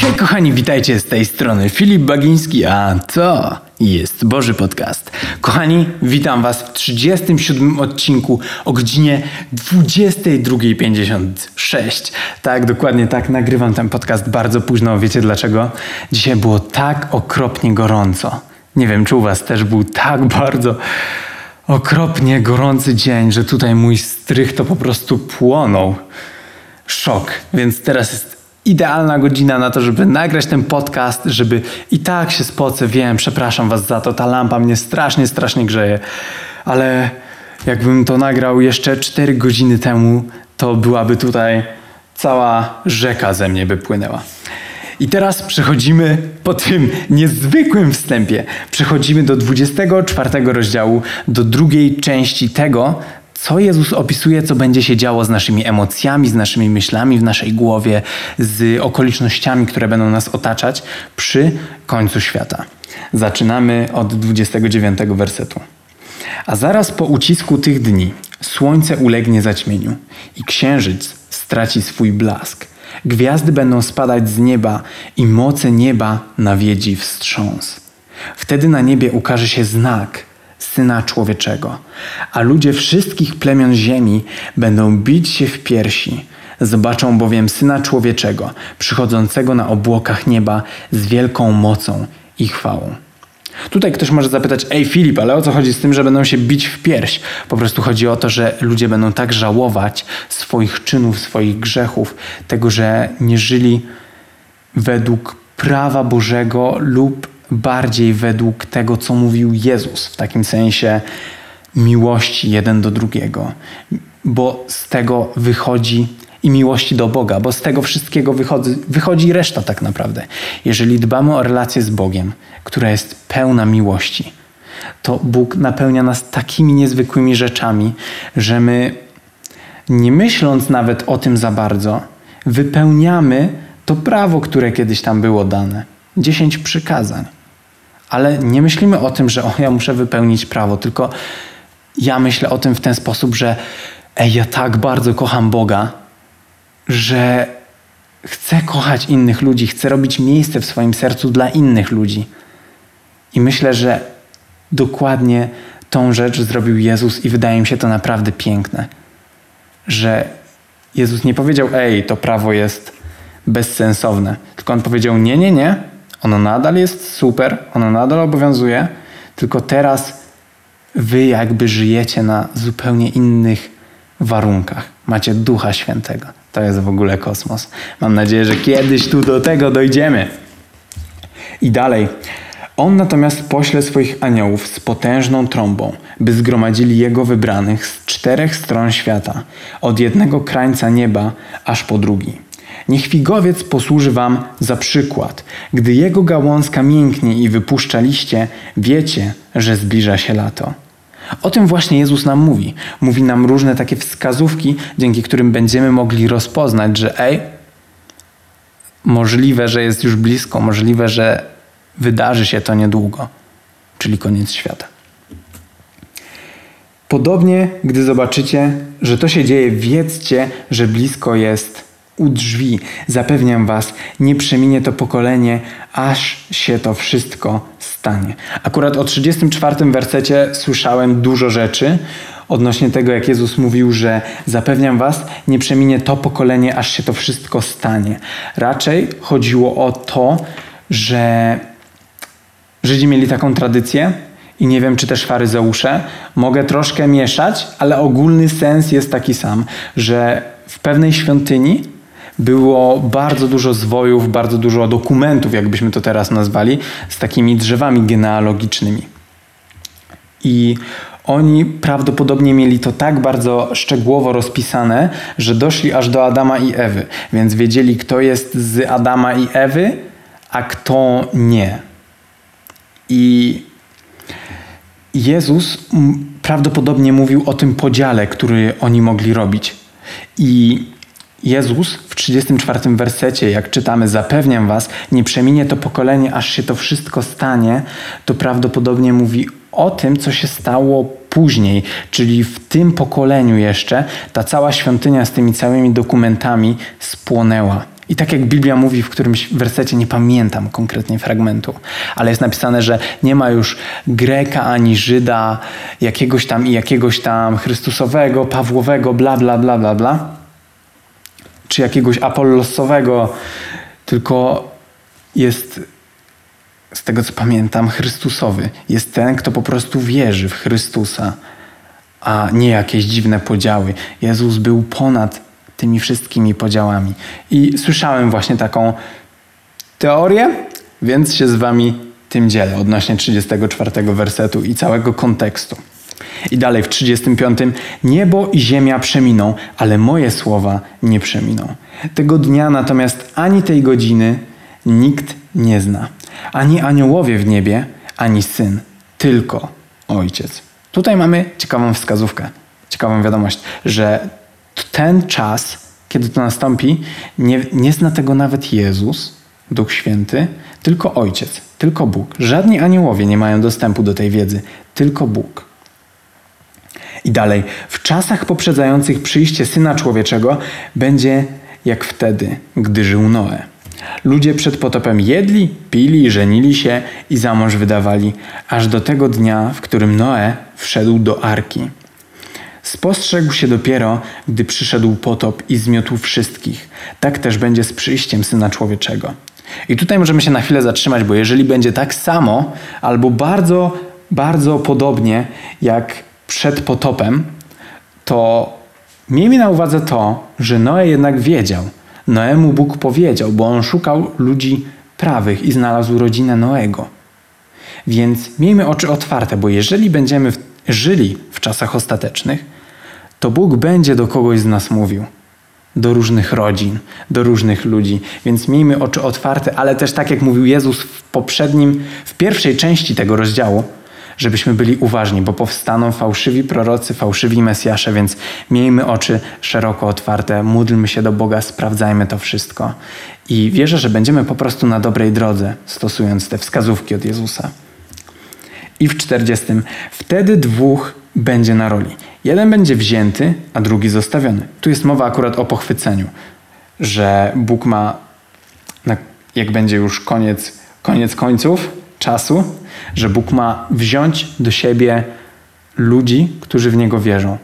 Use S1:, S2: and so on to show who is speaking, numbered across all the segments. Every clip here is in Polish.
S1: Hej kochani, witajcie z tej strony Filip Bagiński, a to jest Boży Podcast. Kochani, witam Was w 37 odcinku o godzinie 22.56. Tak, dokładnie tak, nagrywam ten podcast bardzo późno, wiecie dlaczego? Dzisiaj było tak okropnie gorąco. Nie wiem, czy u Was też był tak bardzo okropnie gorący dzień, że tutaj mój strych to po prostu płonął. Szok, więc teraz jest idealna godzina na to, żeby nagrać ten podcast, żeby i tak się spocę, wiem, przepraszam was za to, ta lampa mnie strasznie, strasznie grzeje, ale jakbym to nagrał jeszcze 4 godziny temu, to byłaby tutaj cała rzeka ze mnie by płynęła. I teraz przechodzimy po tym niezwykłym wstępie, przechodzimy do 24 rozdziału, do drugiej części tego, co Jezus opisuje, co będzie się działo z naszymi emocjami, z naszymi myślami w naszej głowie, z okolicznościami, które będą nas otaczać przy końcu świata. Zaczynamy od 29 wersetu. A zaraz po ucisku tych dni słońce ulegnie zaćmieniu i księżyc straci swój blask. Gwiazdy będą spadać z nieba i moce nieba nawiedzi wstrząs. Wtedy na niebie ukaże się znak – Syna Człowieczego. A ludzie wszystkich plemion ziemi będą bić się w piersi. Zobaczą bowiem Syna Człowieczego, przychodzącego na obłokach nieba z wielką mocą i chwałą. Tutaj ktoś może zapytać, ej Filip, ale o co chodzi z tym, że będą się bić w pierś? Po prostu chodzi o to, że ludzie będą tak żałować swoich czynów, swoich grzechów, tego, że nie żyli według prawa Bożego lub bardziej według tego, co mówił Jezus, w takim sensie miłości jeden do drugiego, bo z tego wychodzi i miłości do Boga, bo z tego wszystkiego wychodzi, wychodzi reszta tak naprawdę. Jeżeli dbamy o relację z Bogiem, która jest pełna miłości, to Bóg napełnia nas takimi niezwykłymi rzeczami, że my, nie myśląc nawet o tym za bardzo, wypełniamy to prawo, które kiedyś tam było dane. Dziesięć przykazań ale nie myślimy o tym, że o, ja muszę wypełnić prawo, tylko ja myślę o tym w ten sposób, że ej, ja tak bardzo kocham Boga, że chcę kochać innych ludzi, chcę robić miejsce w swoim sercu dla innych ludzi. I myślę, że dokładnie tą rzecz zrobił Jezus i wydaje mi się to naprawdę piękne, że Jezus nie powiedział, ej, to prawo jest bezsensowne, tylko on powiedział, nie, nie, nie, ono nadal jest super, ono nadal obowiązuje, tylko teraz wy jakby żyjecie na zupełnie innych warunkach. Macie Ducha Świętego. To jest w ogóle kosmos. Mam nadzieję, że kiedyś tu do tego dojdziemy. I dalej. On natomiast pośle swoich aniołów z potężną trąbą, by zgromadzili jego wybranych z czterech stron świata, od jednego krańca nieba aż po drugi. Niech figowiec posłuży wam za przykład. Gdy jego gałązka mięknie i wypuszcza liście, wiecie, że zbliża się lato. O tym właśnie Jezus nam mówi. Mówi nam różne takie wskazówki, dzięki którym będziemy mogli rozpoznać, że ej, możliwe, że jest już blisko, możliwe, że wydarzy się to niedługo, czyli koniec świata. Podobnie, gdy zobaczycie, że to się dzieje, wiedzcie, że blisko jest u drzwi. Zapewniam Was, nie przeminie to pokolenie, aż się to wszystko stanie. Akurat o 34 wersecie słyszałem dużo rzeczy odnośnie tego, jak Jezus mówił, że zapewniam Was, nie przeminie to pokolenie, aż się to wszystko stanie. Raczej chodziło o to, że Żydzi mieli taką tradycję, i nie wiem, czy też faryzeusze. Mogę troszkę mieszać, ale ogólny sens jest taki sam, że w pewnej świątyni było bardzo dużo zwojów, bardzo dużo dokumentów, jakbyśmy to teraz nazwali, z takimi drzewami genealogicznymi. I oni prawdopodobnie mieli to tak bardzo szczegółowo rozpisane, że doszli aż do Adama i Ewy, więc wiedzieli, kto jest z Adama i Ewy, a kto nie. I Jezus prawdopodobnie mówił o tym podziale, który oni mogli robić. I Jezus w 34 wersecie, jak czytamy, zapewniam was, nie przeminie to pokolenie, aż się to wszystko stanie, to prawdopodobnie mówi o tym, co się stało później, czyli w tym pokoleniu jeszcze ta cała świątynia z tymi całymi dokumentami spłonęła. I tak jak Biblia mówi w którymś wersecie, nie pamiętam konkretnie fragmentu, ale jest napisane, że nie ma już Greka ani Żyda, jakiegoś tam i jakiegoś tam Chrystusowego, Pawłowego, bla, bla, bla, bla, bla, czy jakiegoś Apollosowego, tylko jest, z tego co pamiętam, Chrystusowy. Jest ten, kto po prostu wierzy w Chrystusa, a nie jakieś dziwne podziały. Jezus był ponad tymi wszystkimi podziałami. I słyszałem właśnie taką teorię, więc się z wami tym dzielę odnośnie 34 wersetu i całego kontekstu. I dalej w 35. Niebo i ziemia przeminą, ale moje słowa nie przeminą. Tego dnia natomiast ani tej godziny nikt nie zna. Ani aniołowie w niebie, ani syn, tylko ojciec. Tutaj mamy ciekawą wskazówkę, ciekawą wiadomość, że ten czas, kiedy to nastąpi, nie, nie zna tego nawet Jezus, Duch Święty, tylko Ojciec, tylko Bóg. Żadni aniołowie nie mają dostępu do tej wiedzy, tylko Bóg. I dalej, w czasach poprzedzających przyjście Syna Człowieczego będzie jak wtedy, gdy żył Noe. Ludzie przed potopem jedli, pili, żenili się i za mąż wydawali, aż do tego dnia, w którym Noe wszedł do arki. Spostrzegł się dopiero, gdy przyszedł potop i zmiotł wszystkich. Tak też będzie z przyjściem Syna Człowieczego. I tutaj możemy się na chwilę zatrzymać, bo jeżeli będzie tak samo, albo bardzo, bardzo podobnie jak przed potopem, to miejmy na uwadze to, że Noe jednak wiedział. Noemu Bóg powiedział, bo on szukał ludzi prawych i znalazł rodzinę Noego. Więc miejmy oczy otwarte, bo jeżeli będziemy żyli w czasach ostatecznych, to Bóg będzie do kogoś z nas mówił. Do różnych rodzin, do różnych ludzi. Więc miejmy oczy otwarte, ale też tak jak mówił Jezus w poprzednim, w pierwszej części tego rozdziału, żebyśmy byli uważni, bo powstaną fałszywi prorocy, fałszywi Mesjasze, więc miejmy oczy szeroko otwarte, módlmy się do Boga, sprawdzajmy to wszystko. I wierzę, że będziemy po prostu na dobrej drodze, stosując te wskazówki od Jezusa. I w 40. Wtedy dwóch będzie na roli. Jeden będzie wzięty, a drugi zostawiony. Tu jest mowa akurat o pochwyceniu, że Bóg ma, jak będzie już koniec, koniec końców czasu, że Bóg ma wziąć do siebie ludzi, którzy w Niego wierzą.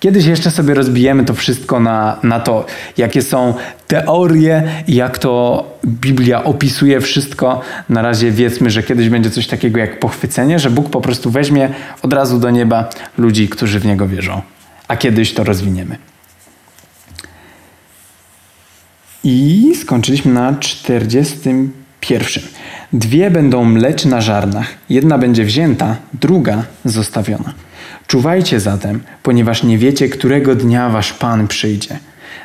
S1: Kiedyś jeszcze sobie rozbijemy to wszystko na, na to, jakie są teorie i jak to Biblia opisuje wszystko. Na razie wiedzmy, że kiedyś będzie coś takiego jak pochwycenie, że Bóg po prostu weźmie od razu do nieba ludzi, którzy w Niego wierzą. A kiedyś to rozwiniemy. I skończyliśmy na 41. Dwie będą mleć na żarnach, jedna będzie wzięta, druga zostawiona. Czuwajcie zatem, ponieważ nie wiecie, którego dnia wasz Pan przyjdzie.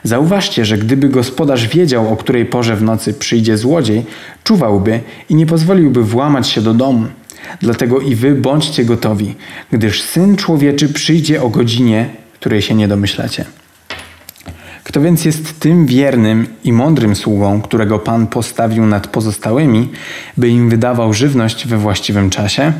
S1: Zauważcie, że gdyby gospodarz wiedział, o której porze w nocy przyjdzie złodziej, czuwałby i nie pozwoliłby włamać się do domu. Dlatego i wy bądźcie gotowi, gdyż Syn Człowieczy przyjdzie o godzinie, której się nie domyślacie. Kto więc jest tym wiernym i mądrym sługą, którego Pan postawił nad pozostałymi, by im wydawał żywność we właściwym czasie?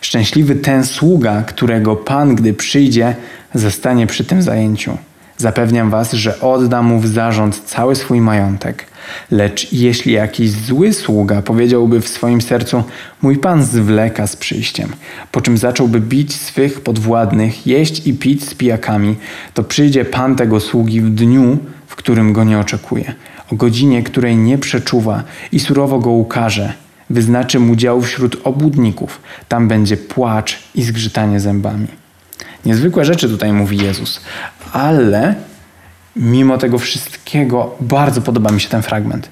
S1: Szczęśliwy ten sługa, którego Pan, gdy przyjdzie, zostanie przy tym zajęciu. Zapewniam was, że odda mu w zarząd cały swój majątek. Lecz jeśli jakiś zły sługa powiedziałby w swoim sercu: Mój pan zwleka z przyjściem, po czym zacząłby bić swych podwładnych, jeść i pić z pijakami, to przyjdzie pan tego sługi w dniu, w którym go nie oczekuje, o godzinie, której nie przeczuwa i surowo go ukaże. Wyznaczy mu dział wśród obłudników. Tam będzie płacz i zgrzytanie zębami. Niezwykłe rzeczy tutaj mówi Jezus, ale mimo tego wszystkiego bardzo podoba mi się ten fragment,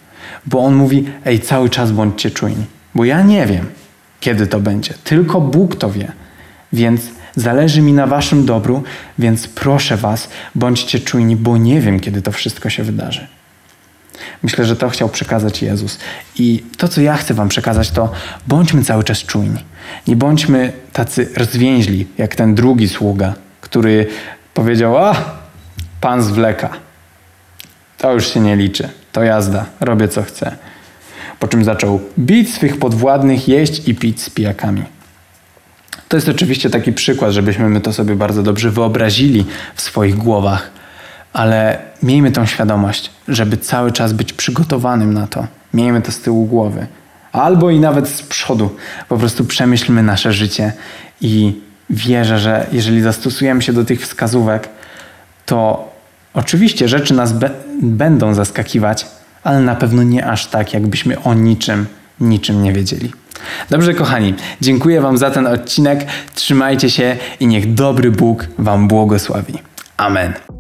S1: bo on mówi: Ej, cały czas bądźcie czujni, bo ja nie wiem, kiedy to będzie, tylko Bóg to wie. Więc zależy mi na waszym dobru, więc proszę was, bądźcie czujni, bo nie wiem, kiedy to wszystko się wydarzy. Myślę, że to chciał przekazać Jezus. I to, co ja chcę Wam przekazać, to bądźmy cały czas czujni. Nie bądźmy tacy rozwięźli, jak ten drugi sługa, który powiedział: A, pan zwleka. To już się nie liczy. To jazda. Robię co chcę. Po czym zaczął bić swych podwładnych, jeść i pić z pijakami. To jest oczywiście taki przykład, żebyśmy my to sobie bardzo dobrze wyobrazili w swoich głowach ale miejmy tą świadomość, żeby cały czas być przygotowanym na to. Miejmy to z tyłu głowy. Albo i nawet z przodu. Po prostu przemyślmy nasze życie i wierzę, że jeżeli zastosujemy się do tych wskazówek, to oczywiście rzeczy nas be będą zaskakiwać, ale na pewno nie aż tak, jakbyśmy o niczym, niczym nie wiedzieli. Dobrze, kochani, dziękuję Wam za ten odcinek. Trzymajcie się i niech dobry Bóg Wam błogosławi. Amen.